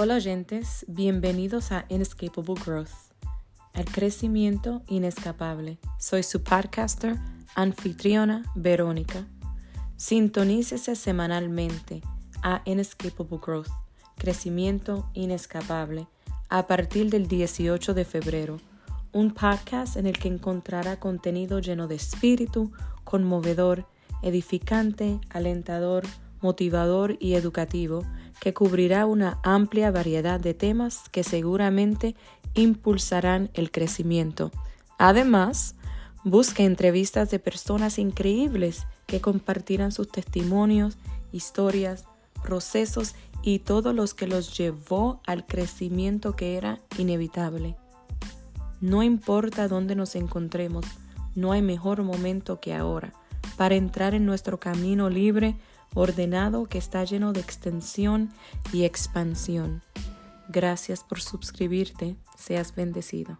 Hola oyentes, bienvenidos a Inescapable Growth, el crecimiento inescapable. Soy su podcaster, anfitriona Verónica. Sintonícese semanalmente a Inescapable Growth, crecimiento inescapable, a partir del 18 de febrero, un podcast en el que encontrará contenido lleno de espíritu, conmovedor, edificante, alentador, motivador y educativo que cubrirá una amplia variedad de temas que seguramente impulsarán el crecimiento. Además, busque entrevistas de personas increíbles que compartirán sus testimonios, historias, procesos y todo los que los llevó al crecimiento que era inevitable. No importa dónde nos encontremos, no hay mejor momento que ahora para entrar en nuestro camino libre ordenado que está lleno de extensión y expansión. Gracias por suscribirte, seas bendecido.